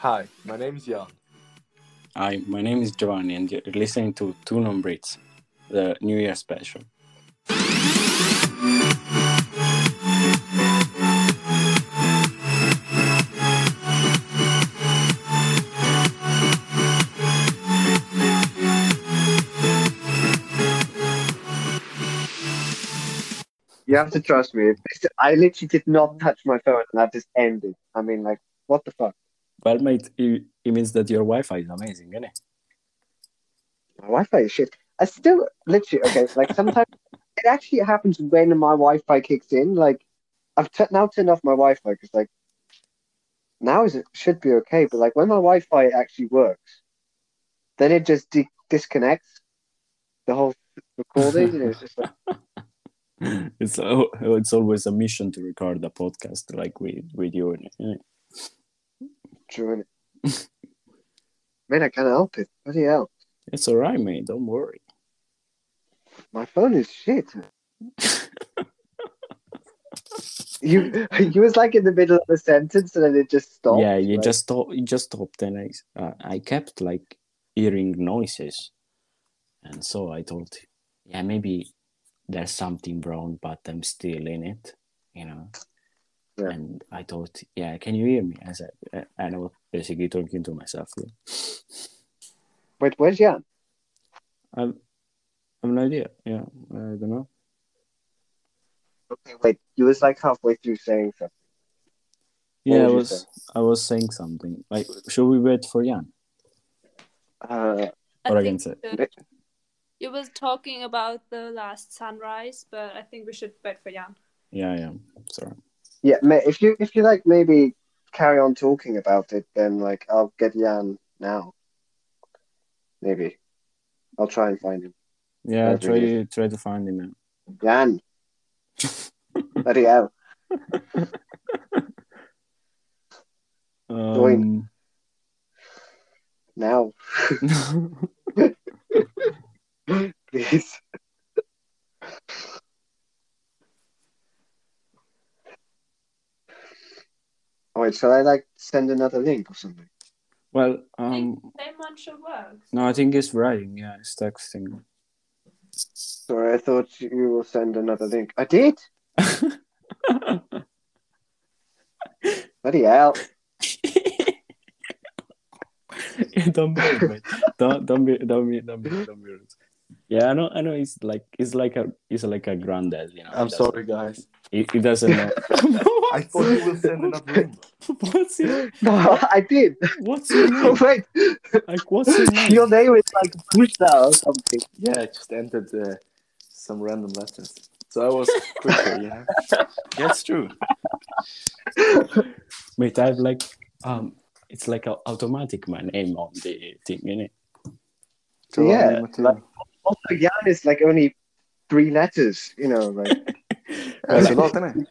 Hi, my name is Jan. Hi, my name is Giovanni, and you're listening to Two Non Brits, the New Year special. You have to trust me. I literally did not touch my phone and that just ended. I mean, like, what the fuck? Well, mate, it, it means that your Wi Fi is amazing, isn't it? My Wi-Fi is shit. I still literally okay. Like sometimes it actually happens when my Wi-Fi kicks in. Like I've t- now turned off my Wi-Fi because like now is it should be okay. But like when my Wi-Fi actually works, then it just de- disconnects the whole recording, and it's just like it's oh, oh, it's always a mission to record a podcast like with with you. innit? Doing it. Man, I can't help it. Bloody hell, It's all right, mate. Don't worry. my phone is shit. You you was like in the middle of a sentence and then it just stopped. yeah, you like- just stopped. You just stopped, and I uh, I kept like hearing noises, and so I thought, yeah, maybe there's something wrong, but I'm still in it, you know. Yeah. And I thought, yeah, can you hear me? I said, uh, and I was basically talking to myself. Yeah. Wait, where's Jan? I have no idea. Yeah, I don't know. Okay, wait. You was like halfway through saying something. What Yeah, I was say? I was saying something. Like, should we wait for Jan? Uh, Or I think can say- we should. You was talking about the last sunrise, but I think we should wait for Jan. Yeah, yeah. Sorry. Yeah, if you if you like maybe carry on talking about it, then like I'll get Jan now. Maybe I'll try and find him. Yeah, try try to find him. Man. Jan, bloody hell! Um, Now, please. Oh, wait, shall I like send another link or something? well, I think um, same one should work. no, I think it's writing. Yeah, it's texting. Sorry, I thought you will send another link. I did. Bloody hell! don't be, rude, mate. don't don't be don't be don't be don't be rude. Yeah, I know I know. It's like it's like a it's like a granddad. You know. I'm sorry, guys. doesn't- He, he doesn't know. I thought you will send another link. what's your No, I did. what's your name? Wait, Like what's your name? your name is like Pushta or something. Yeah, I just entered uh, some random letters. So I was quicker. Yeah, that's true. Wait, I have like um, it's like a automatic my name on the thing, innit? Yeah, Giovanni Matteo. Like- Also, Jan is like only three letters. You know, like That's a um, lot, isn't it?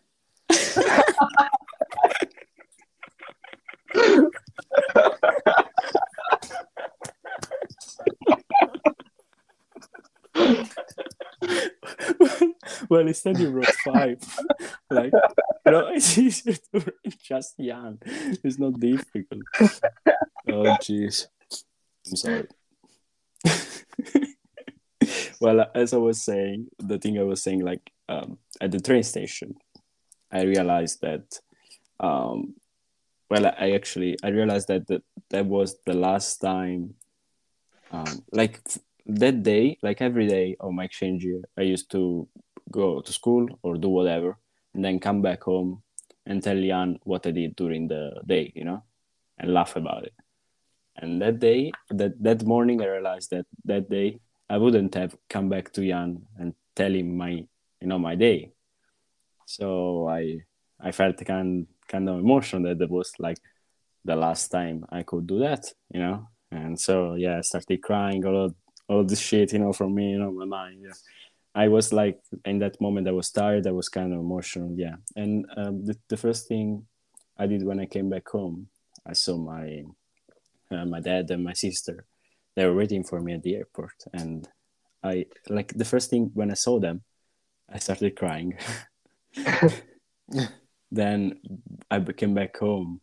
well, instead you wrote five. like, you know, it's easier to write just Jan. It's not difficult. Oh, jeez. I'm sorry. well, as I was saying, the thing I was saying, like, um, at the train station, I realized that, um, well, I actually, I realized that that, that was the last time, um, like, that day, like every day of my exchange year, I used to go to school or do whatever, and then come back home and tell Jan what I did during the day, you know, and laugh about it. And that day, that that morning, I realized that that day I wouldn't have come back to Jan and tell him my, you know, my day. So I I felt kind kind of emotion that it was like the last time I could do that, you know. And so yeah, I started crying all of all of this shit, you know, from me, you know, my mind. Yeah. I was like in that moment I was tired, I was kind of emotional, yeah. And um, the, the first thing I did when I came back home, I saw my uh, my dad and my sister. They were waiting for me at the airport, and I like the first thing when I saw them, I started crying. then I came back home,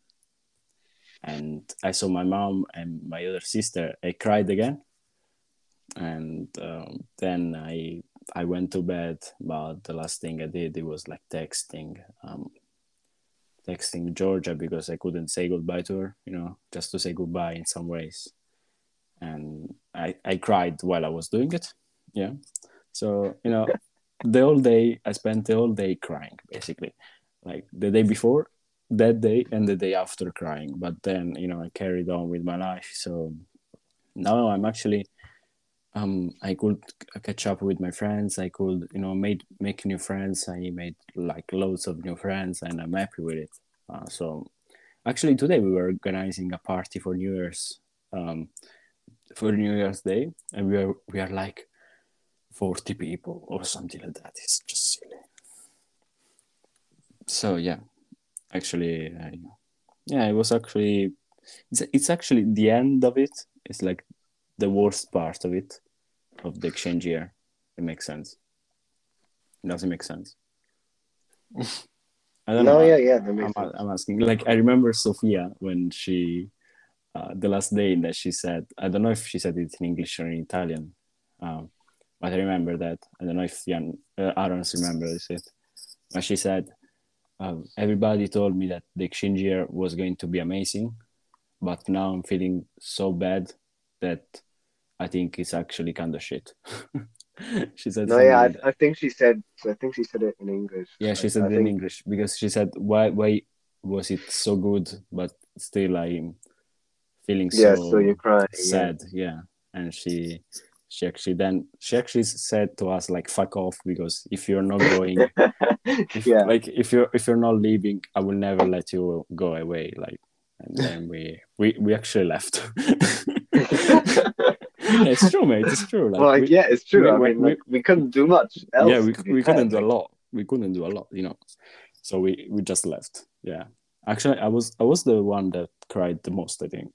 and I saw my mom and my other sister. I cried again, and um, then I I went to bed. But the last thing I did it was like texting, um, texting Georgia because I couldn't say goodbye to her. You know, just to say goodbye in some ways, and I I cried while I was doing it. Yeah, so you know, the whole day I spent the whole day crying basically, like the day before that day and the day after crying. But then you know i carried on with my life. So now i'm actually um i could catch up with my friends. I could you know made make new friends. I made like loads of new friends and i'm happy with it. Uh, so actually today we were organizing a party for new year's. Um for new year's day and we are we are like 40 people or something like that. It's just silly. So yeah. Actually uh, yeah it was actually it's, it's actually the end of it. It's like the worst part of it of the exchange year. It makes sense. Doesn't make sense. I don't No, know. yeah, yeah, I'm. I'm asking. Like i remember sophia when she uh, the last day that she said i don't know if she said it in english or in italian um, but i remember that i don't know if Jan, uh, aaron's remembers it but she said um, everybody told me that the exchange year was going to be amazing, but now I'm feeling so bad that I think it's actually kind of shit. she said, No, yeah. I, I think she said. I think she said it in English. yeah, she Like, said I it in English because she said, why, why was it so good, but still I'm feeling Yeah, so, so you're crying. yeah. sad. Yeah. And she, she actually then, she actually said to us like, fuck off, because if you're not going, if, yeah, like if you're if you're not leaving i will never let you go away like and then we we, we actually left Yeah, it's true mate it's true like, well, like, we, yeah, it's true. we- I we- like, we couldn't do much else. yeah we, we couldn't do a lot we couldn't do a lot you know so we we just left yeah actually i was i was the one that cried the most i think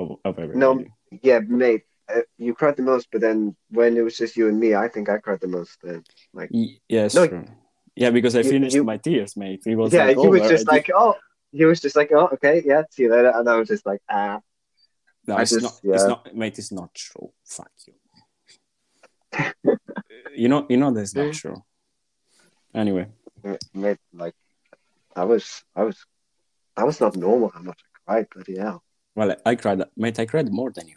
of, of everybody Yeah, mate, uh, you cried the most, but then when it was just you and me, I think I cried the most. Then, like, Y- yeah No, true yeah because i you- finished you- my tears mate it was yeah, like, you was just I like, oh, he was just like, oh, okay, yeah, see you later, and I was just like, ah, No, I it's just- not. It's not, mate. It's not true. Fuck you. you know. You know that's not true. Anyway, mate, like, I was, I was, I was not normal how much I cried, bloody hell. Well, I cried. Mate, I cried more than you.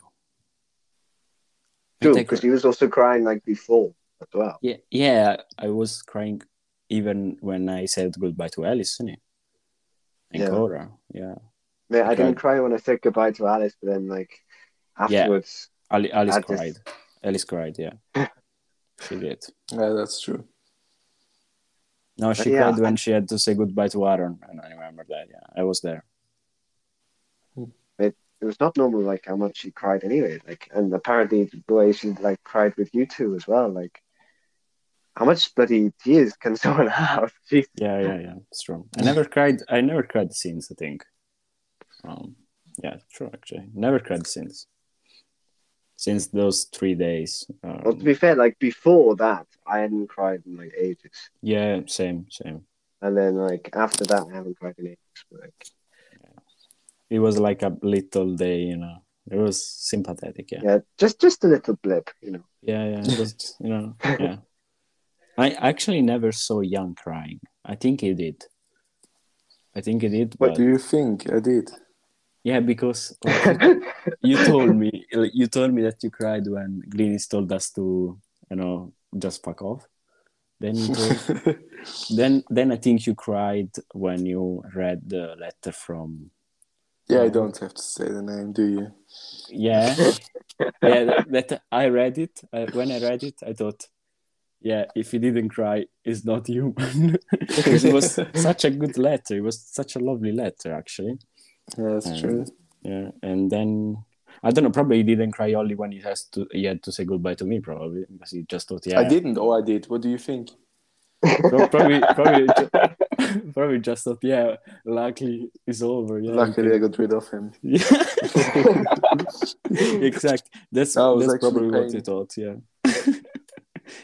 True, Mate, because he was also crying like before as well. yeah, yeah. I was crying even when I said goodbye to Alice, didn't And Yeah. Cora. Yeah. Mate, I I didn't cry when I said goodbye to Alice, but then like afterwards, Ali, Alice I just- cried. Alice cried. Yeah. she did. Yeah, that's true. No, she Yeah, cried when she had to say goodbye to Aaron, and I remember that. Yeah, I was there. It was not normal like how much she cried anyway. Like, and apparently the way she like cried with you two as well. Like, how much bloody tears can someone have? Jeez. Yeah, yeah, yeah. It's true. I never cried. I never cried since. I think. Um, yeah, true. Actually, never cried since. Since those three days. Um, Well, to be fair, like before that, I hadn't cried in like ages, yeah, same, same. and then like after that, I haven't cried in ages. But, like, It was like a little day, you know. It was sympathetic. Yeah, yeah, just just a little blip, you know. yeah, yeah. just you know, yeah. I actually never saw Jan crying. I think he did. I think he did. What but do you think I did? yeah, because you told me you told me that you cried when Glynis told us to you know just fuck off then told, then then i think you cried when you read the letter from yeah, I don't have to say the name, do you? yeah yeah that, that i read it uh, when i read it i thought yeah if he didn't cry it's not human because it was such a good letter it was such a lovely letter actually Yeah, that's Um, true. yeah and then I don't know. Probably he didn't cry only when he has to. He had to say goodbye to me, probably because he just thought, yeah, I didn't. Oh, I did. What do you think? Pro- probably probably probably just thought yeah luckily it's over yeah Luckily, I got rid of him. yeah exactly. that's that's probably what he thought yeah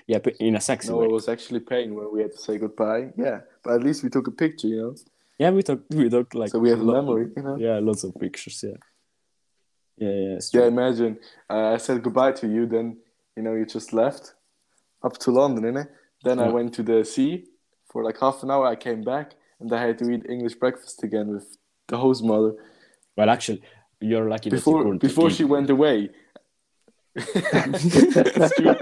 yeah but in a sexy No, way it was actually pain when we had to say goodbye. Yeah, but at least we took a picture, you know. Yeah, we took we took like So we have a memory, you know. Yeah, lots of pictures. Yeah, yeah, yeah. Yeah, imagine uh, I said goodbye to you, then you know you just left up to London, innit? Then I went to the sea for like half an hour. I came back and I had to eat English breakfast again with the host mother Well, actually, you're lucky that you before before she went away. That's true.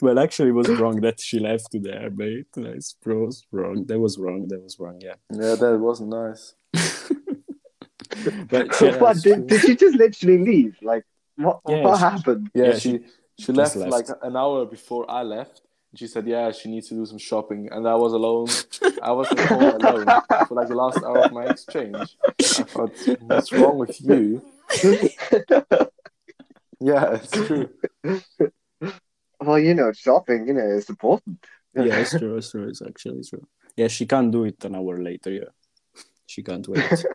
well, actually, it was wrong that she left you there, mate. That's was wrong. That was wrong. That was wrong. Yeah. Yeah, that wasn't nice. But yeah, what, it's did, did she just literally leave? Like, what, Yeah, what she- happened? Yeah, Yeah, she she she left, left. like an hour before I left. She said, "Yeah, she needs to do some shopping," and I was alone. I was home alone for like the last hour of my exchange. I thought, "What's wrong with you?" Yeah, it's true. Well, you know, shopping, you know, is important. yeah, it's true. It's true. It's actually true. Yeah, she can't do it an hour later. Yeah, she can't wait.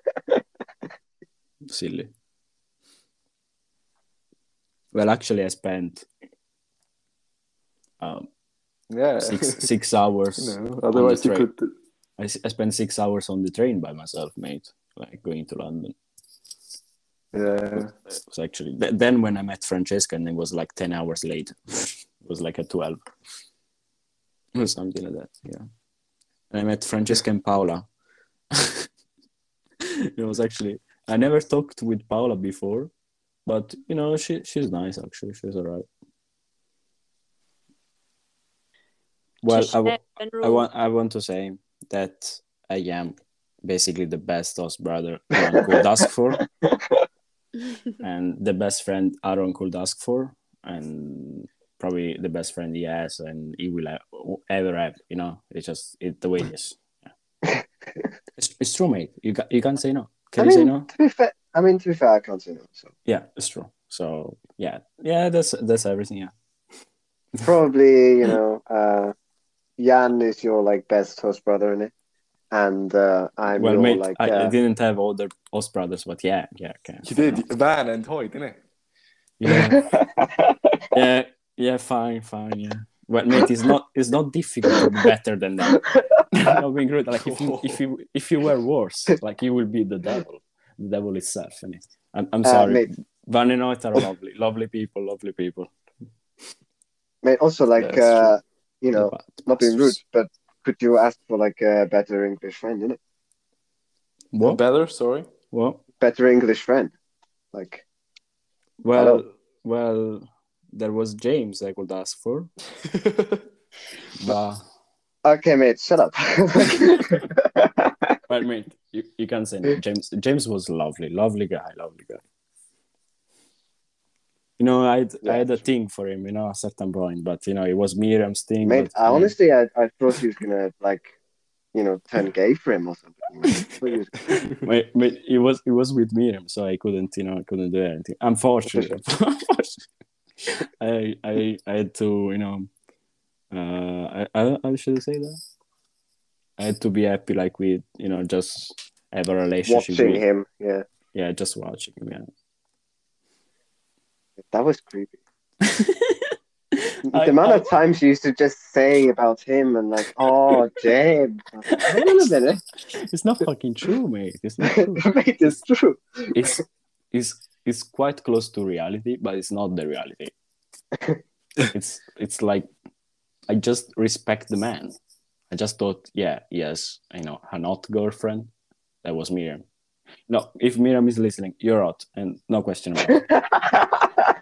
Silly. Well, actually, I spent um, Yeah, six six hours. know, otherwise you could. I, I spent six hours on the train by myself, mate. Like going to London. Yeah, It was actually th- then when I met Francesca, and it was like ten hours late. it was like a twelve or something like that. Yeah, and I met Francesca and Paula. it was actually I never talked with Paula before, but you know she she's nice actually. She's alright. Well, I, w- I want I want to say that I am basically the best host brother Aaron could ask for, and the best friend Aaron could ask for, and probably the best friend he has and he will have, ever have. You know, it's just it the way it is. Yeah. it's, it's true, mate. You ca- you can't say no. Can I you say no? to be fair, I mean, to be fair, I can't say no. So Yeah, it's true. So yeah, yeah, that's that's everything. Yeah. probably, you know, uh, Jan is your like best host brother in it, and uh, I'm well, your mate, like. I, I uh, didn't have older host brothers, but yeah, yeah, okay. you did Van and Hoyt, didn't it? Yeah, yeah, yeah, fine, fine, yeah. Well, mate, it's not it's not difficult to be better than that. not being rude. Like if you if you if you were worse, like you will be the devil, the devil itself. And I'm I'm Uh, sorry. mate. Van and Hoyt are lovely, lovely people, lovely people. Mate, also like That's uh, you know, not being rude, but could you ask for like a better English friend, innit? What? Better, sorry. What? Better English friend, like. Well, Hello. well, there was James I could ask for, but Okay, mate, shut up. well, mate, you, you can say no. James. James was lovely, lovely guy, lovely guy. You know, I had, I had a thing for him, you know, a certain point, but you know, it was Miriam's thing. mate, but, I, honestly, I, I thought he was gonna like, you know, turn gay for him or something. Wait, wait, it was it was with Miriam, so I couldn't, you know, I couldn't do anything. Unfortunately, I I I had to, you know, uh, I, I I should say that I had to be happy, like we, you know, just have a relationship. watching with, him, yeah, Yeah, just watching him. Yeah. that was creepy. I- the amount I- of times you used to just say about him and like, oh, James. I like, Hold on a minute, It's not fucking true, mate. It's not true. mate, it's true. It's it's it's quite close to reality, but it's not the reality. it's it's like I just respect the man. I just thought, yeah, yes, you know, her not girlfriend. That was Miriam. No, if Miriam is listening, you're out, and no question about it.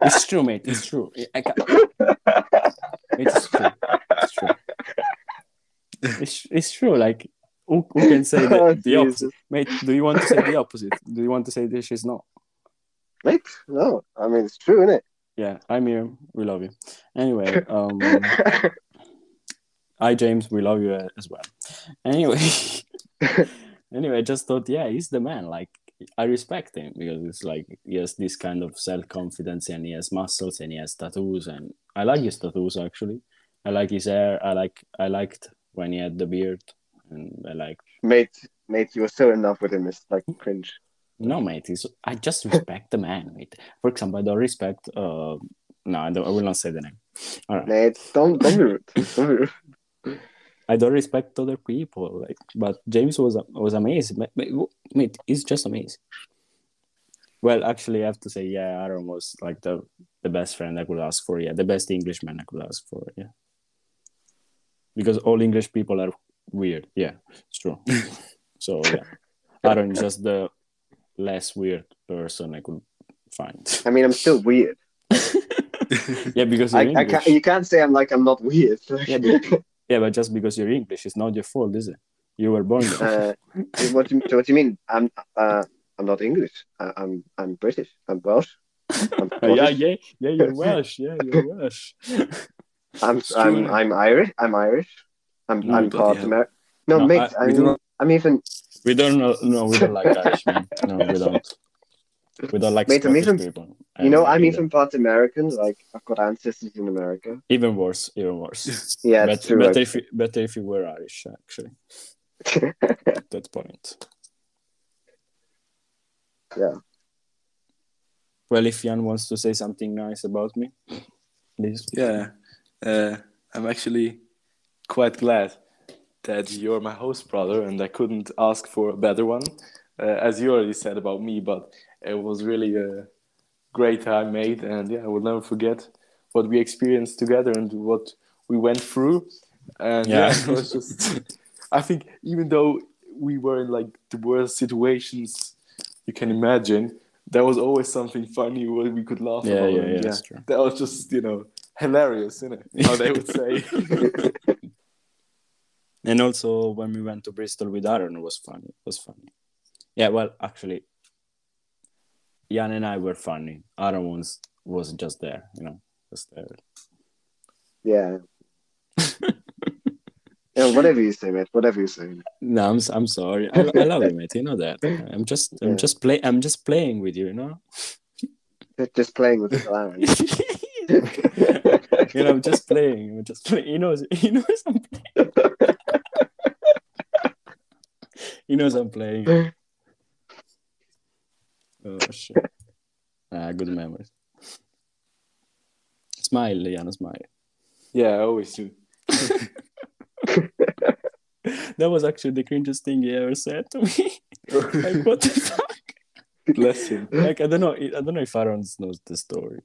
It's true, mate. It's true. It's true. It's true. It's, it's true. Like, who, who can say the, Oh, the opposite? Mate, do you want to say the opposite? Do you want to say that she's not? Mate, no, I mean it's true, isn't it? Yeah, I'm here. We love you. Anyway, um? Hi James, we love you uh, as well. Anyway, anyway, I just thought, yeah, he's the man. Like, I respect him because it's like he has this kind of self confidence and he has muscles and he has tattoos and I like his tattoos actually. I like his hair. I like I liked when he had the beard and I like mate, mate, you were so in love with him. It's like cringe. No, mate. It's, I just respect the man, mate. For example, I don't respect. Uh, no, I, don't, I will not say the name. All right. Mate, don't don't be rude. Don't be rude. I don't respect other people, like, but James was was amazing. Ma- ma- Mate, he's just amazing. Well, actually, I have to say, yeah, Aaron was like the the best friend I could ask for. Yeah, the best Englishman I could ask for. Yeah, because all English people are weird. Yeah, it's true. so yeah, Aaron is just the less weird person I could find. I mean, I'm still weird. yeah, because I, you're I can't. You can't say I'm like I'm not weird. Yeah, but, yeah, but just because you're English, it's not your fault, is it? You were born there. uh, what, do you, what do you mean? I'm uh, I'm not English. I, I'm I'm British. I'm Welsh. I'm, yeah, yeah, yeah. You're Welsh. Yeah, you're Welsh. I'm I'm. I'm Irish. I'm Irish. I'm No, I'm part hell. American. No, No, mate. I, I'm, not- I'm even We don't know. No, we don't like Irishmen. No, we don't. We don't like Mate, I'm even- people. You know Uh, I'm either. even part American. Like I've got ancestors in America. even worse. Even worse. Yeah, better, true. better if you, better if you were Irish, actually. At that point. Yeah. Well, if Jan wants to say something nice about me, please. Yeah, uh, I'm actually quite glad that you're my host brother, and I couldn't ask for a better one, uh, as you already said about me. But it was really a great time made, and yeah, I will never forget what we experienced together and what we went through. And yeah, Yeah. it was just. I think even though we were in like the worst situations you can imagine, there was always something funny where we could laugh Yeah, about. yeah, and yeah, that was just you know hilarious, isn't it? How they would say. And also when we went to Bristol with Aaron, it was funny. It was funny. Yeah, well, actually, Jan and I were funny. Aaron was was just there, you know, just there. yeah. yeah, whatever you say, mate. Whatever you say. No, I'm I'm sorry. I, I love you, mate. You know that. I'm just I'm Yeah. just play I'm just playing with you, you know. Just playing with the Aaron. you know, I'm just playing. I'm just playing. He knows. He knows I'm playing. he knows I'm playing. Oh shit! Ah, good memories. Smile, Jan, smile. yeah, I always do. That was actually the cringiest thing he ever said to me. like, what the fuck? Bless him. Like, I don't know. I don't know if Aaron knows the story.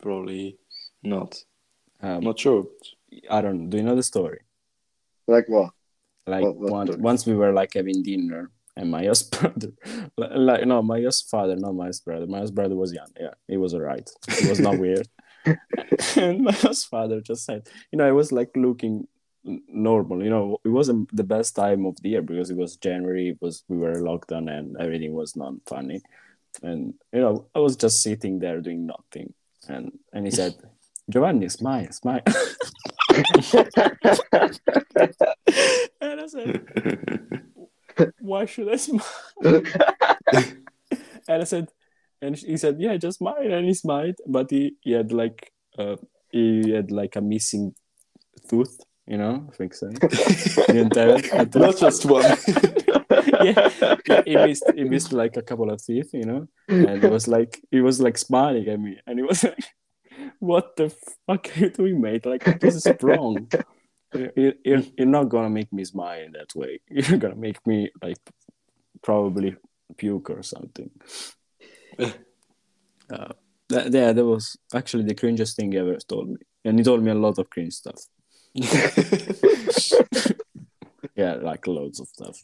Probably not. Um, I'm not sure. Aaron, do you know the story? Like what? like What- what one, once we were like having dinner and my host brother like, no my host father not my host brother. My host brother was Jan. Yeah he was alright it was not weird. And my host father just said you know it was like looking normal. You know it wasn't the best time of the year because it was january it was we were locked down and everything was not funny. And you know i was just sitting there doing nothing. And and he said giovanni smile smile. And i said why should I smile? and I said, and he said, yeah, just smile. And he smiled, but he, he had like, uh, he had like a missing tooth, you know, I think so. He didn't have a tooth. Not just one. yeah, he, he missed, he missed like a couple of teeth, you know, and it was like, he was like smiling at me, and he was like, what the fuck are you doing, mate? Like, this is wrong. You- You're, you're not gonna make me smile in that way. You're gonna make me like probably puke or something. uh, that, yeah, that was actually the cringiest thing he ever told me, and he told me a lot of cringe stuff. Yeah, like loads of stuff.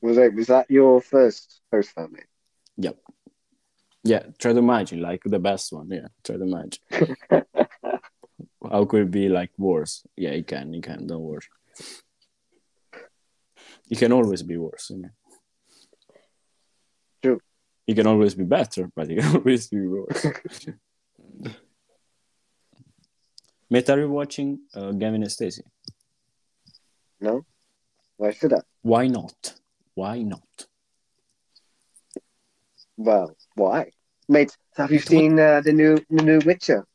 Was that was that your first host family? Yep. Yeah, try to imagine like the best one. Yeah, try to imagine. How could it be like worse? Yeah, it can. It can. Don't worry. It can always be worse. You know? True. It can always be better, but it can always be worse. Mate, are you watching uh, Gavin and Stacey? No. Why should I? Why not? Why not? Well, why? Mate, have you seen uh, the new the new Witcher?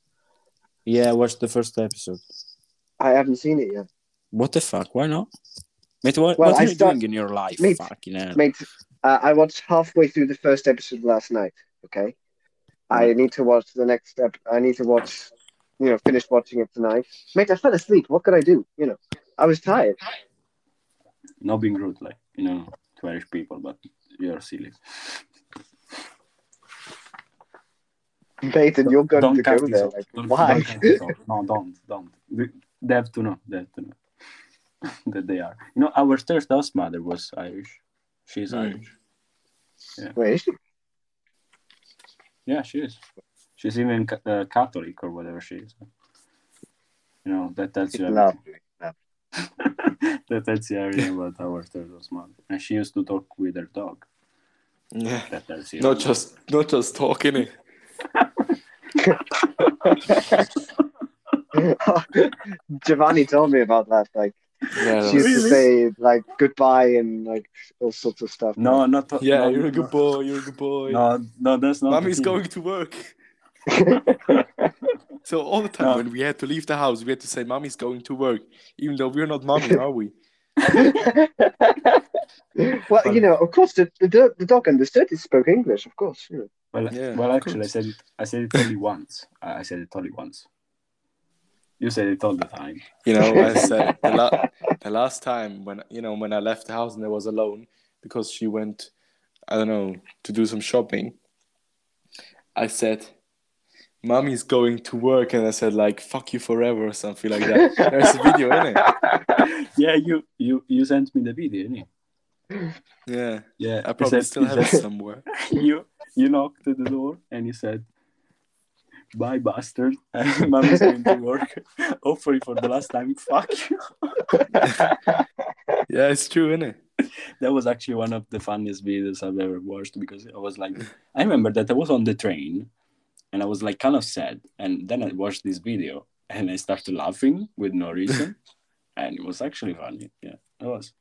Yeah, I watched the first episode. I haven't seen it yet. What the fuck? Why not? Mate, what, Well, what are I you start- doing in your life? Mate, Fucking hell. Mate, uh, I watched halfway through the first episode last night. Okay, I need to watch the next step. I need to watch, you know, finish watching it tonight. Mate, I fell asleep. What could I do? You know, I was tired. Not being rude, like you know, to Irish people, but you're silly. Peyton, you're going don't to go there. Like, Don't- why? don't cut this off. No, don't, don't. They- They have to know. They have to know that they are. You know, our third house mother was Irish. She's Mm. Irish. Wait, is she? Yeah, she is. She's even uh, Catholic or whatever she is. You know, that tells you everything. Lovely. that tells you everything about our third house mother. And she used to talk with her dog. Yeah. That tells you. Not just not just talking it. Giovanni told me about that. Like, Yeah, she used to say like goodbye and like all sorts of stuff. No, not. yeah, no, you're a good boy. You're a good boy. No, no, that's not. the Mommy's going to work. So all the time No. when we had to leave the house, we had to say, "Mommy's going to work," even though we're not mommy, are we? well, you know, of course, the, the dog- the dog understood. He spoke English, of course. You know. Well, Yeah, well, actually, I said it. I said it only once. I said it only once. You said it all the time. You know, I said the, la- the last time when you know when I left the house and I was alone because she went, I don't know, to do some shopping. I said, "Mommy's going to work," and I said like "fuck you forever" or something like that. There's a video in it. yeah, you you you sent me the video, didn't you? Yeah, Yeah, I probably said- still have it somewhere. you you knocked at the door and you said, "Bye, bastard." Mommy's going to work. Hopefully for the last time. Fuck you. Yeah, it's true, isn't it? that was actually one of the funniest videos I've ever watched because I was like, I remember that I was on the train and I was like kind of sad. And then I watched this video and I started laughing with no reason. and it was actually funny. Yeah, it was.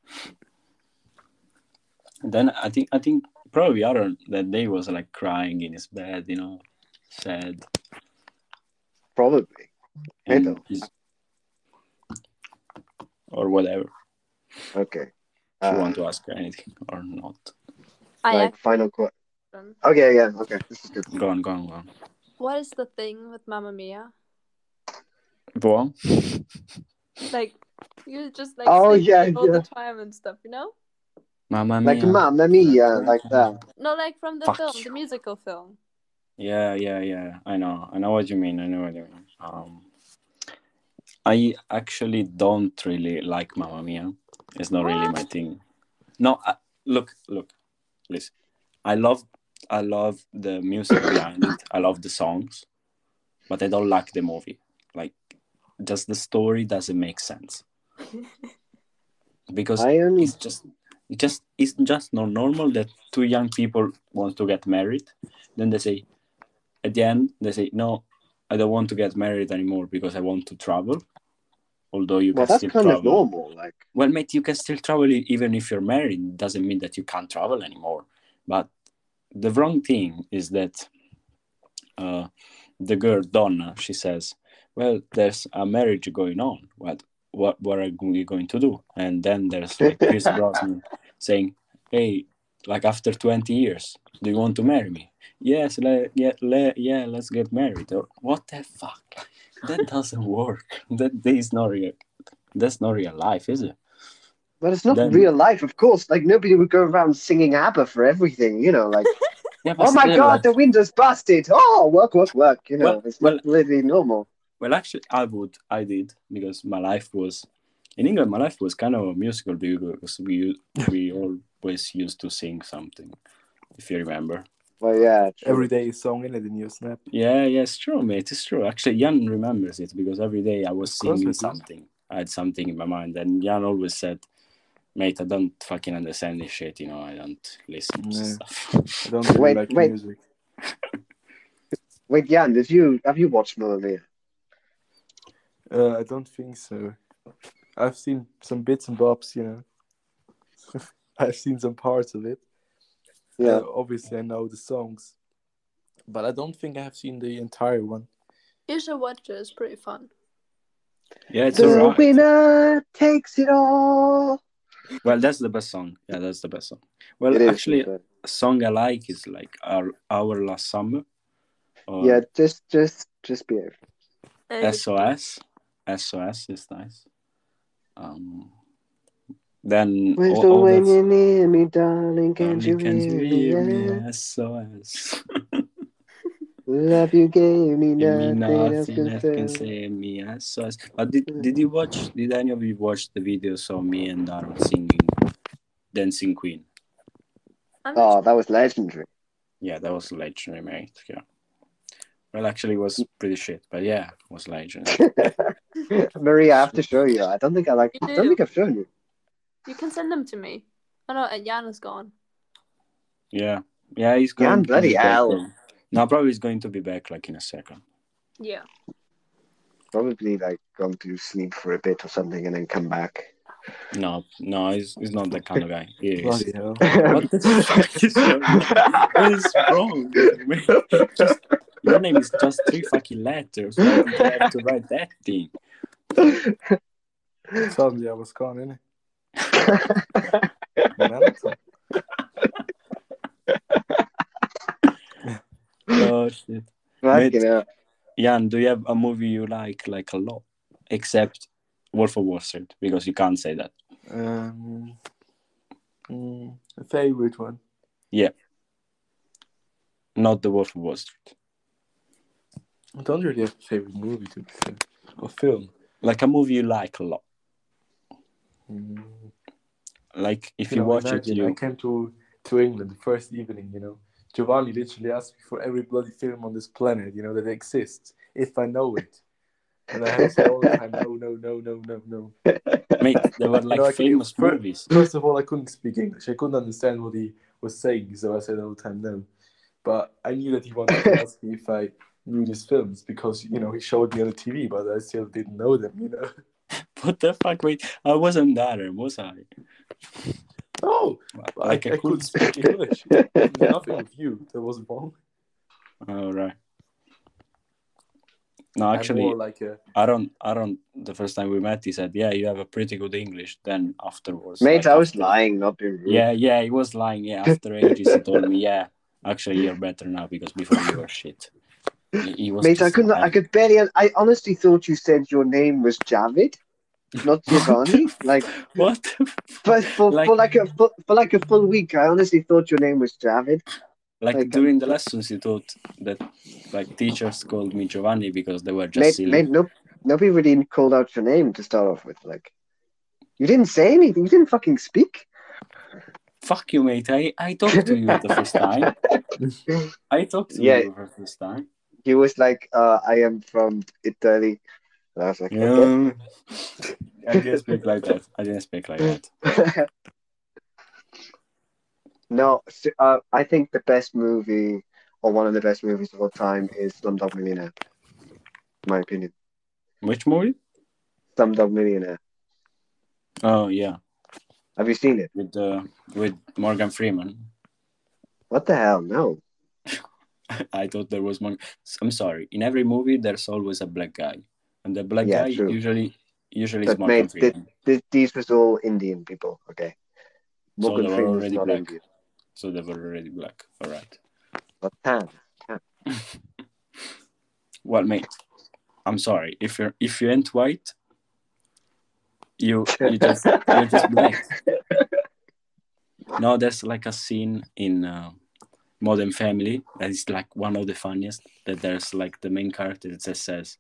And then I think, I think probably Aaron that day was like crying in his bed, you know, sad. Probably. And Maybe. he's- or whatever. Okay. If you Uh, want to ask anything or not. I like final question. Okay, yeah, okay, this is good. Go on, go on, go on. What is the thing with Mamma Mia? Go on. Like you just like Oh, sing yeah, all yeah. the time and stuff, you know? Mamma Mia. Like mia. Mamma Mia, like that. No, like from the Fuck film, you. the musical film. Yeah, yeah, yeah. I know. I know what you mean. I know what you mean. Um, I actually don't really like Mamma Mia. It's not really my thing. No, I, look, look, listen. I love, I love the music behind it. I love the songs, but I don't like the movie. Like, just the story doesn't make sense because I only it's just it just it's just not normal that two young people want to get married. Then they say at the end they say no i don't want to get married anymore because i want to travel. Although you well, can that's still kind travel. of normal. Like, well mate you can still travel even if you're married. It doesn't mean that you can't travel anymore. But the wrong thing is that uh, the girl donna she says well there's a marriage going on. What what what are we going to do and then there's like chris brosnan saying hey like after 20 years do you want to marry me yes le- yeah, le- yeah let's get married or what the fuck that doesn't work that is not real that's not real life is it but it's not Then- real life, of course. Like, nobody would go around singing ABBA for everything, you know, like, yeah, oh my god, like- the window's busted. Oh, work, work, work. You know, Well- it's well- completely normal. Well, actually, I would. I did because my life was in England. My life was kind of a musical because we we always used to sing something, if you remember. Well, yeah. true. Every day is song in it in your snap. Yeah, yeah, it's true, mate. It's true. Actually, Jan remembers it because every day I was singing something. I had something in my mind, and Jan always said, "Mate, I don't fucking understand this shit. You know, I don't listen to stuff." I don't really Wait, like wait. music. Wait, Jan, did you have you watched Mamma Mia? Uh, I don't think so. I've seen some bits and bobs, you know. I've seen some parts of it. Yeah. Uh, obviously, I know the songs, but I don't think I have seen the entire one. You should watch it. It's pretty fun. Yeah, it's the alright. winner takes it all. Well, that's the best song. Yeah, that's the best song. Well, It is, actually, but- a song I like is like our, our last summer. Or Yeah, just just just behave. Uh, SOS. SOS is nice. Um, then Where's all- the all when that's- you're near me, darling? Can't you can't hear me? hear Yeah. me? SOS. Love you gave me nothing else nothing can else can fill. save me. SOS. But did, did you watch? Did any of you watch the videos of me and Aaron singing "Dancing Queen"? Oh, that was legendary. Yeah, that was legendary, mate. Yeah. Well, actually, it was pretty shit, but yeah, it was legendary. Maria, I have to show you. I don't think I like. You I don't do. think I've shown you. You can send them to me. Oh no, uh, Jan is gone. yeah, yeah, he's going. Jan, to bloody hell. then. No, probably he's going to be back like in a second. Yeah. Probably like going to sleep for a bit or something and then come back. No, no, he's, he's not that kind of guy. He is. Bloody hell. What the fuck is wrong? What is wrong? Just, your name is just three fucking letters. Why did you have to write that thing? Suddenly I was gone, innit? Mental. Oh shit. Fucking hell. Jan, do you have a movie you like like a lot? Except Wolf of Wall Street, because you can't say that. Um, mm, a favorite one. Yeah. Not the Wolf of Wall Street. I don't really have a favorite movie to be fair. Or film. Like a movie you like a lot. Mm, Like if you you, know, watch it, imagine I you came to to England the first evening. You know, Giovanni literally asked me for every bloody film on this planet. You know that exists if I know it. And I had to say all the time, no, no, no, no, no, no. mate, there were like know, famous fir- movies. First of all, I couldn't speak English. I couldn't understand what he was saying, so I said all the time no. But I knew that he wanted to ask me if I knew these films because you know he showed me on the TV, but I still didn't know them. You know. What the fuck? Wait, I wasn't there, eh? was I? Oh, Like I, I I couldn't speak English. Nothing with you that was wrong. All right. No, actually I'm actually, more like a Aaron, Aaron, the first time we met, he said, "Yeah, you have a pretty good English." Then afterwards, Mate, like, I was after- lying, not being rude. Yeah, yeah, he was lying. Yeah, after ages, he told me, "Yeah, actually, you're better now because before you were shit." He, he Mate, I couldn't. I could barely. I honestly thought you said your name was Javid, not Giovanni. like, What? but for, Like- for like a for, for like a full week, I honestly thought your name was Javid. Like, Like, during um, the lessons, you thought that like teachers called me Giovanni because they were just Mate, silly. mate, no, nobody really called out your name to start off with. Like, you didn't say anything. You didn't fucking speak. Fuck you, mate. I, I talked to you the first time. I talked to Yeah. you the first time. He was like, uh, "I am from Italy." And I was like, okay. Yeah. I didn't speak like that. I didn't speak like that. no, s- uh, I think the best movie or one of the best movies of all time is Slumdog Millionaire. In my opinion, Which movie? Slumdog Millionaire. Oh yeah, Have you seen it? with uh, with Morgan Freeman. What the hell? No. I thought there was one. I'm sorry. In every movie, there's always a black guy, and the black Yeah, guy true. usually usually is But Morgan mate, Freeman. Th- these was all Indian people. Okay. So they were already black. Indian. So they were already black. All right. But tan. Well, mate, I'm sorry. If you're if you ain't white, you you just you're just black. No, there's like a scene in uh, Modern Family that is like one of the funniest. That there's like the main character that just says,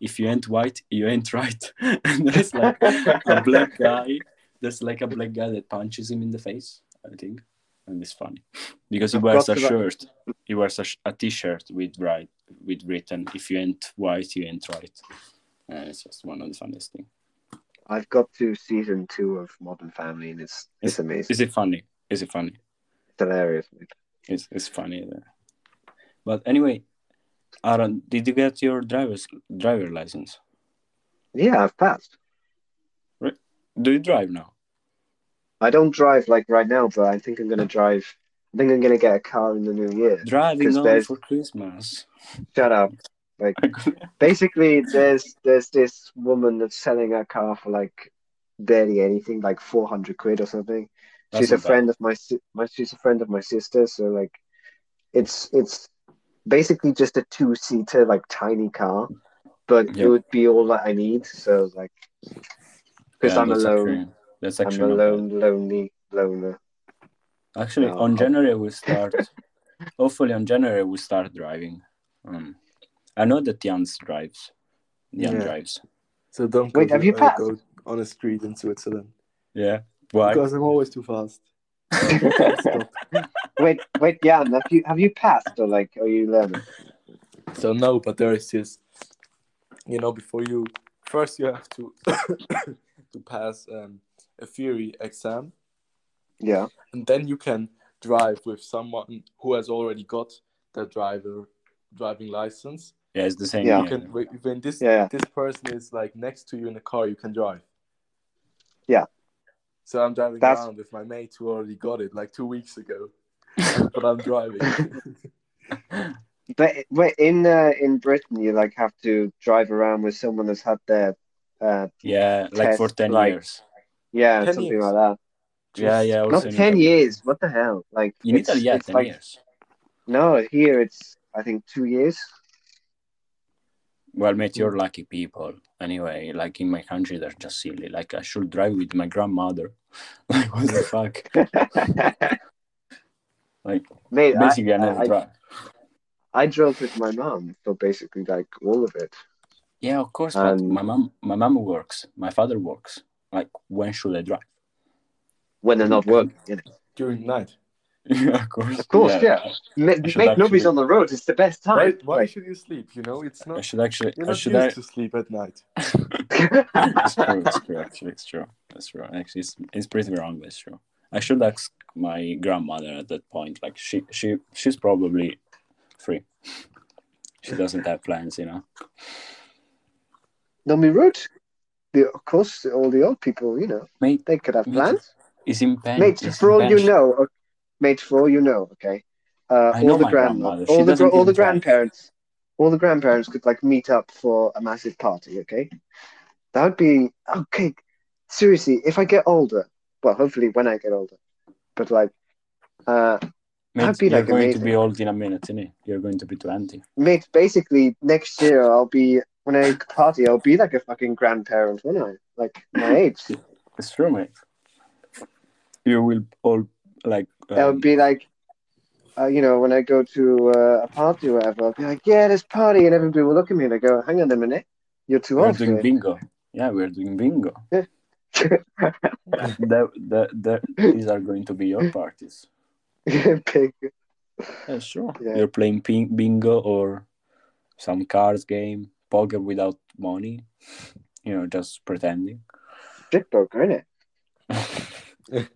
"If you ain't white, you ain't right." and there's like a black guy. There's like a black guy that punches him in the face. I think, and it's funny because he wears a shirt. He wears a, sh- a t-shirt with right with written, "If you ain't white, you ain't right." And it's just one of the funniest things. I've got to season two of Modern Family, and it's it's amazing. Is it funny? Is it funny? It's hilarious. mate. It's it's funny. But anyway, Aaron, did you get your driver's driver license? Yeah, I've passed. Do you drive now? I don't drive like right now, but I think I'm gonna drive. I think I'm gonna get a car in the new year. Driving only for Christmas. Shut up. Like, Basically, there's there's this woman that's selling her car for like barely anything, like four hundred quid or something. That's she's a not bad. friend of my si- my she's a friend of my sister, so like, it's it's basically just a two seater like tiny car, but Yeah. it would be all that I need. So like, because Yeah, I'm that's alone, Actually, that's I'm actually not bad. lonely loner. Actually, No. on January we start. hopefully, on January we start driving. Um, I know that Jans drives. Jan Yeah. drives. So don't go, Wait, have you uh, passed? go on a street in Switzerland Yeah. Why? because I'm always too fast. Wait, wait, Jan, have you have you passed or like are you learning? So no, but there is this. You know, before you first you have to to pass um, a theory exam, Yeah. and then you can drive with someone who has already got the driver driving license. Yeah, it's the same. Yeah. You can when- when this Yeah. this person is like next to you in the car, you can drive. Yeah. So I'm driving That's- around with my mate who already got it like two weeks ago, but I'm driving. But wait, in uh, in Britain, you like have to drive around with someone that's had their, uh, Yeah, like for 10 like- years. yeah, 10 something years. like that. Yeah, yeah. Not ten Italy. years. What the hell? Like In it's- Italy, yeah, 10 like, years. No, here it's I think two years. Well, mate, you're Mm. lucky people. Anyway, like in my country, they're just silly. Like I should drive with my grandmother. like what the fuck? Like Mate, basically, I, never I, drive. I drove with my mom for basically like all of it. Yeah, of course. But Um, my mom, my mom works. My father works. Like when should I drive? When they're not working. During night. Yeah, of course. Of course, yeah. Ma- I Make nobody's actually- on the road. It's the best time. why Like, should you sleep? You know, it's not. I should actually. You're I not should. used I, to sleep at night. it's true. It's true. Actually, it's true. That's true. Actually, it's, it's pretty wrong, but it's true. I should ask my grandmother at that point. Like she, she, she's probably free. She doesn't have plans, you know. Don't be rude. The, of course, all the old people, you know, Mate, they could have Mate, plans. It's in pen. Mate, it's for all you pen. know, okay, mate, for all you know, okay, uh, I know all the grandma, grandmother. She all the all the grandparents, all the grandparents could like meet up for a massive party. Okay, that would be okay. Seriously, if I get older, well, hopefully when I get older, but like, uh, Mate, you're like, going amazing. to be old in a minute, innit? You're going to be 20. mate, basically next year I'll be when I party, I'll be like a fucking grandparent, won't I? Like my age. It's true, mate. You will all, like... That would be like, uh, you know, when I go to uh, a party or whatever, I'll be like, yeah, this party, and everybody will look at me and I go, hang on a minute, you're too old." we're doing bingo. Yeah, we're doing bingo. it. these are going to be your parties. Big. Yeah, sure. Yeah. You're playing ping- bingo or some cards game, poker without money. You know, just pretending. Strip poker, innit?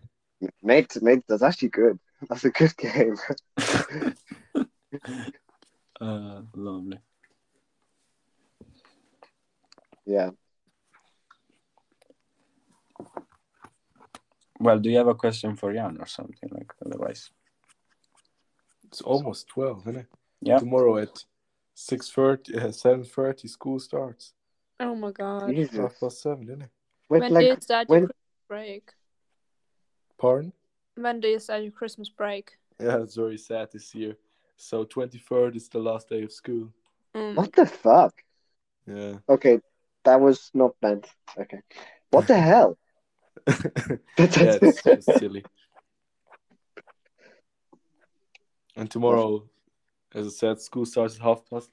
Mate, mate, that's actually good. That's a good game. Uh, lovely. yeah. Well, do you have a question for Jan or something like otherwise? It's almost twelve, isn't it? Yeah. Tomorrow at six thirty, uh, seven thirty, school starts. Oh my god. Jesus. Half past seven, isn't it? Wait, When like, do you start your when- Christmas break? Pardon? When do you start your Christmas break? Yeah, it's very sad this year. So twenty third is the last day of school. Mm. what the fuck? Yeah. Okay, that was not meant. Okay. What the hell? yeah, it's just silly. And tomorrow, as I said, school starts at half past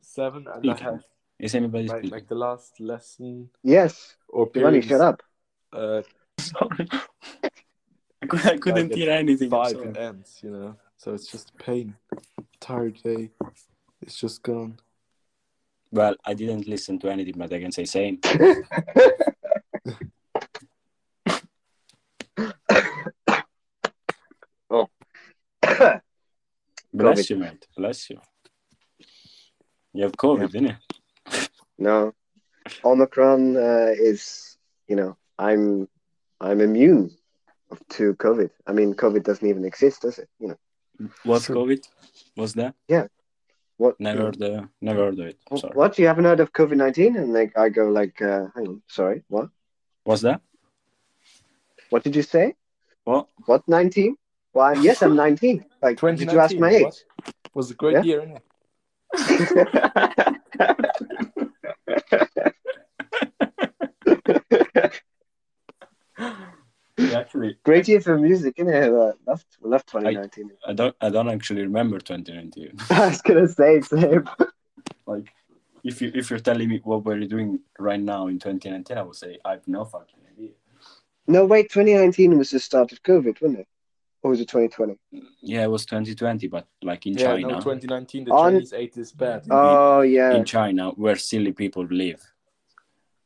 seven, and I have Is anybody like, like the last lesson yes. or Giovanni, period. shut up. Uh, Sorry. I cou- I couldn't hear anything. Five sorry. ends, you know. So it's just a pain. Tired day. It's just gone. Well, I didn't listen to anything, but I can say same. Oh. Bless COVID. you, mate. Bless you. You have COVID, didn't you? no. Omicron uh, is, you know, I'm I'm immune to COVID. I mean, COVID doesn't even exist, does it? You know. What's Sure. COVID? What's that? Yeah. What? Never heard, uh, never heard of it. What, Sorry. what? You haven't heard of COVID nineteen? And like, I go like, uh, hang on, sorry, what? What's that? What did you say? What? What nineteen? Why? Yes, I'm nineteen. Like, did you ask my age? what? Was a great Yeah. year, innit? Yeah, actually, Great year for music, isn't it? Uh, love, love 2019. I don't I don't actually remember 2019. I, was gonna say same. like, if you if you're telling me what we're doing right now in 2019, I would say I have no fucking idea. No, wait, 2019 was the start of COVID, wasn't it? Or was it 2020? Yeah, it was 2020, but like in yeah, China, no, 2019, the On- Chinese ate this bad. Oh yeah, in China, where silly people live,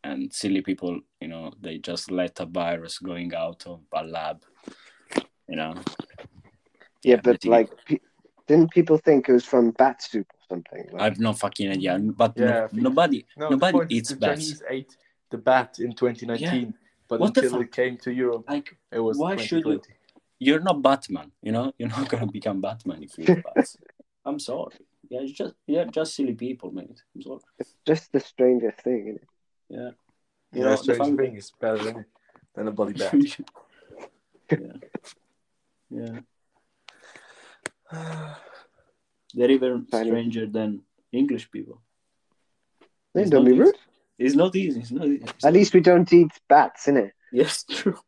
and silly people, you know, they just let a virus going out of a lab, you know. yeah, I but like, pe- didn't people think it was from bat soup or something? i've no fucking idea, but Yeah, I think- nobody, No, nobody point eats the bats. Chinese ate the bat in 2019, but What until it came to Europe, Like, it was Why should you you're not Batman, you know. You're not gonna become Batman if you eat bats. I'm sorry. Yeah, it's just yeah, just silly people, mate. I'm sorry. it's just the strangest thing. Isn't? Yeah. You You know, know, strange fun- thing is better than, than a bloody bat. yeah. Yeah. They're even Funny. stranger than English people. Hey, It's don't be easy. rude. It's not easy. It's not easy. It's At least we don't eat bats, innit? yes, true.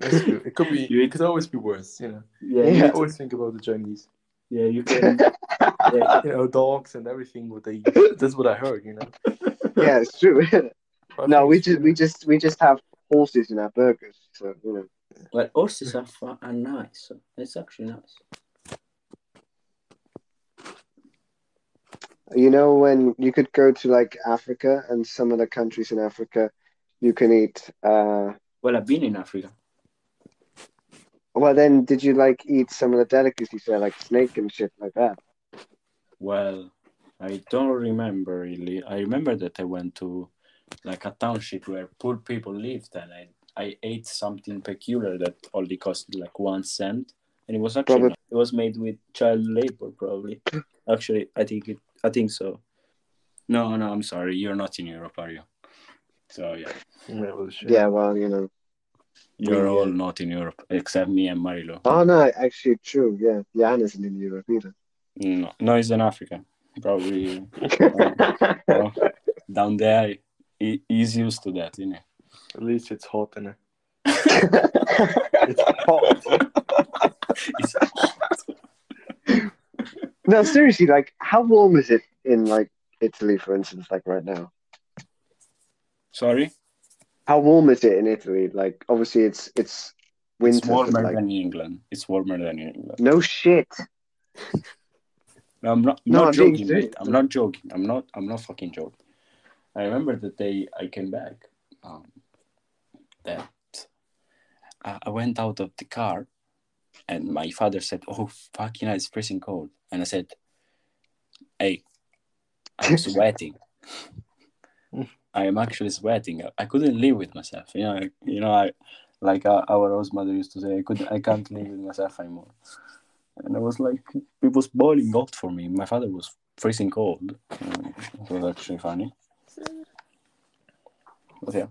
True. It could be. You- It could always be worse. You know. Yeah, Yeah. yeah, always think about the Chinese. yeah. You can. yeah, You know, dogs and everything. What they. That's what I heard. You know. yeah, it's true. I no, we just we just we just have horses in our burgers, so you know. well, horses are, fun, are nice. So it's actually nice. You know when you could go to like Africa and some of the countries in Africa, you can eat. uh Well, I've been in Africa. Well, then did you like eat some of the delicacies there, like snake and shit like that? Well, I don't remember really. I remember that I went to like a township where poor people lived, and I I ate something peculiar that only cost like one cent, and it was actually Probably- it was made with child labor, probably. actually, I think it. I think so. No, no, I'm sorry. You're not in Europe, are you? So yeah, Yeah, well, shit. Yeah, well, you know. you're Yeah. all not in Europe except me and Marilo. Oh no, actually, true. Yeah, Jan isn't in Europe either. No, no, he's in Africa. Probably uh, down there. He, he's used to that, you know. At least it's hot in it. It's hot. It's no, seriously, like, how warm is it in like Italy, for instance, like right now? Sorry, How warm is it in Italy? Like, obviously, it's it's winter. it's warmer like, than England. It's warmer than England. no shit. No, I'm not, No, not I'm joking, mate. I'm not joking. I'm not. I'm not fucking joking. I remember the day I came back. Um, that I, I went out of the car, and my father said, "Oh, fucking hell, it's freezing cold," and I said, "Hey, I'm sweating." I am actually sweating. I couldn't live with myself. You know, you know, I like uh, our host mother used to say, I could, I can't live with myself anymore. And I was like, it was boiling hot for me. My father was freezing cold. Uh, it was actually funny. But yeah,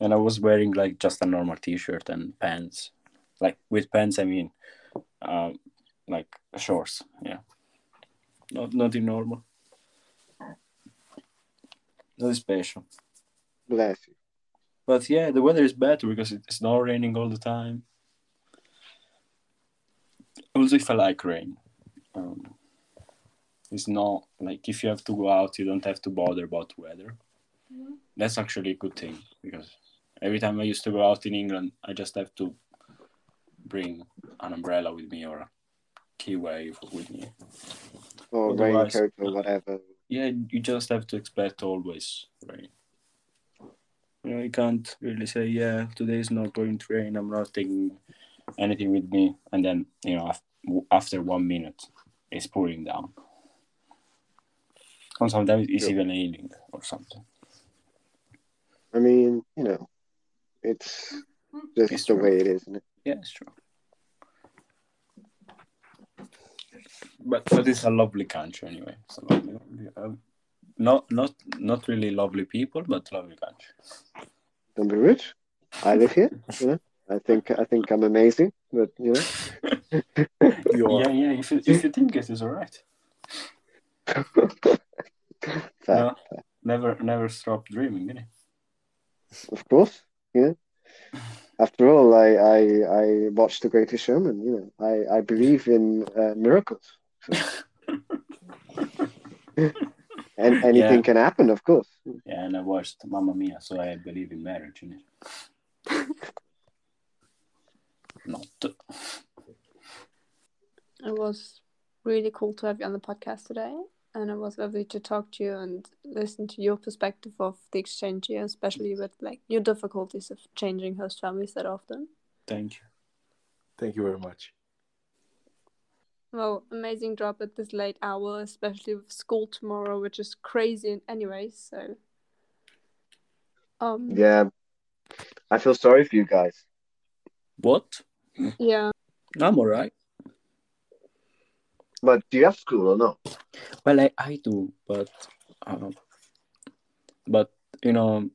and I was wearing like just a normal T-shirt and pants. Like with pants, I mean, um, like shorts. Yeah, not nothing normal. Nothing special. Bless you. But yeah, the weather is better because it's not raining all the time. Also, if I like rain, um, it's not like if you have to go out, you don't have to bother about weather. That's actually a good thing because every time I used to go out in England, I just have to bring an umbrella with me or a K-Way with me. Or Otherwise- raincoat or whatever. Yeah, you just have to expect always rain. You know, you can't really say, yeah, today is not going to rain. I'm not taking anything with me, and then you know, after one minute, it's pouring down. And sometimes it's Yeah. even raining or something. I mean, you know, it's just It's the true. way it is, isn't it? Yeah, it's true. But but it's a lovely country anyway. It's a lovely, um, not not not really lovely people, but lovely country. Don't be rich. I live here. You know, I think I think I'm amazing, but you know, You are. Yeah, yeah. If you, if you think it is alright. Fair. No, never, never stop dreaming, did he? Of course, yeah. After all, I, I I watched The Greatest Showman. You know, I I believe in uh, miracles. and anything Yeah. can happen, of course. Yeah, and I watched Mamma Mia, so I believe in marriage. innit? Not. It was really cool to have you on the podcast today, and it was lovely to talk to you and listen to your perspective of the exchange here, especially with like your difficulties of changing host families that often. Thank you. Thank you very much. Well, amazing job at this late hour, especially with school tomorrow, which is crazy anyway. So, um, Yeah, I feel sorry for you guys. What? yeah, I'm alright. But do you have school or not? Well, I, I do, but um, but you know,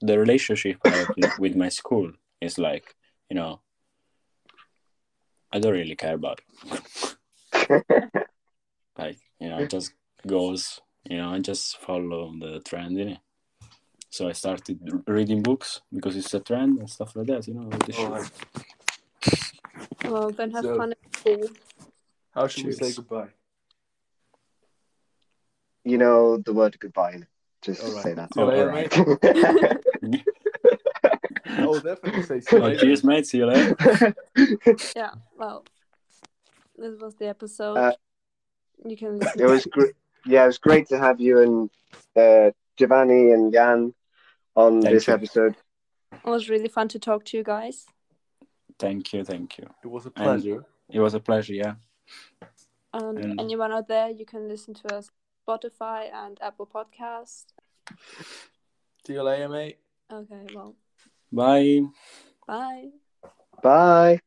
the relationship I have with- with my school is like you know, I don't really care about it. like you know, it just goes. You know, I just follow the trend, you know. So I started reading books because it's a trend and stuff like that. You know, with the show. Alright. well, then have So- fun at school. How should we say goodbye? You know the word goodbye. innit? Just All right. say that. See you Oh, later, alright. Oh, definitely say see Oh, cheers, mate. See you later. Yeah, well, this was the episode. Uh, you can listen it was great. Yeah, it was great to have you and uh, Giovanni and Jan on Thank this you. episode. It was really fun to talk to you guys. Thank you, thank you. It was a And- pleasure. It was a pleasure. Yeah. And And- anyone out there, you can listen to us Spotify and Apple Podcast. See you later, mate. Okay, well. Bye. Bye. Bye.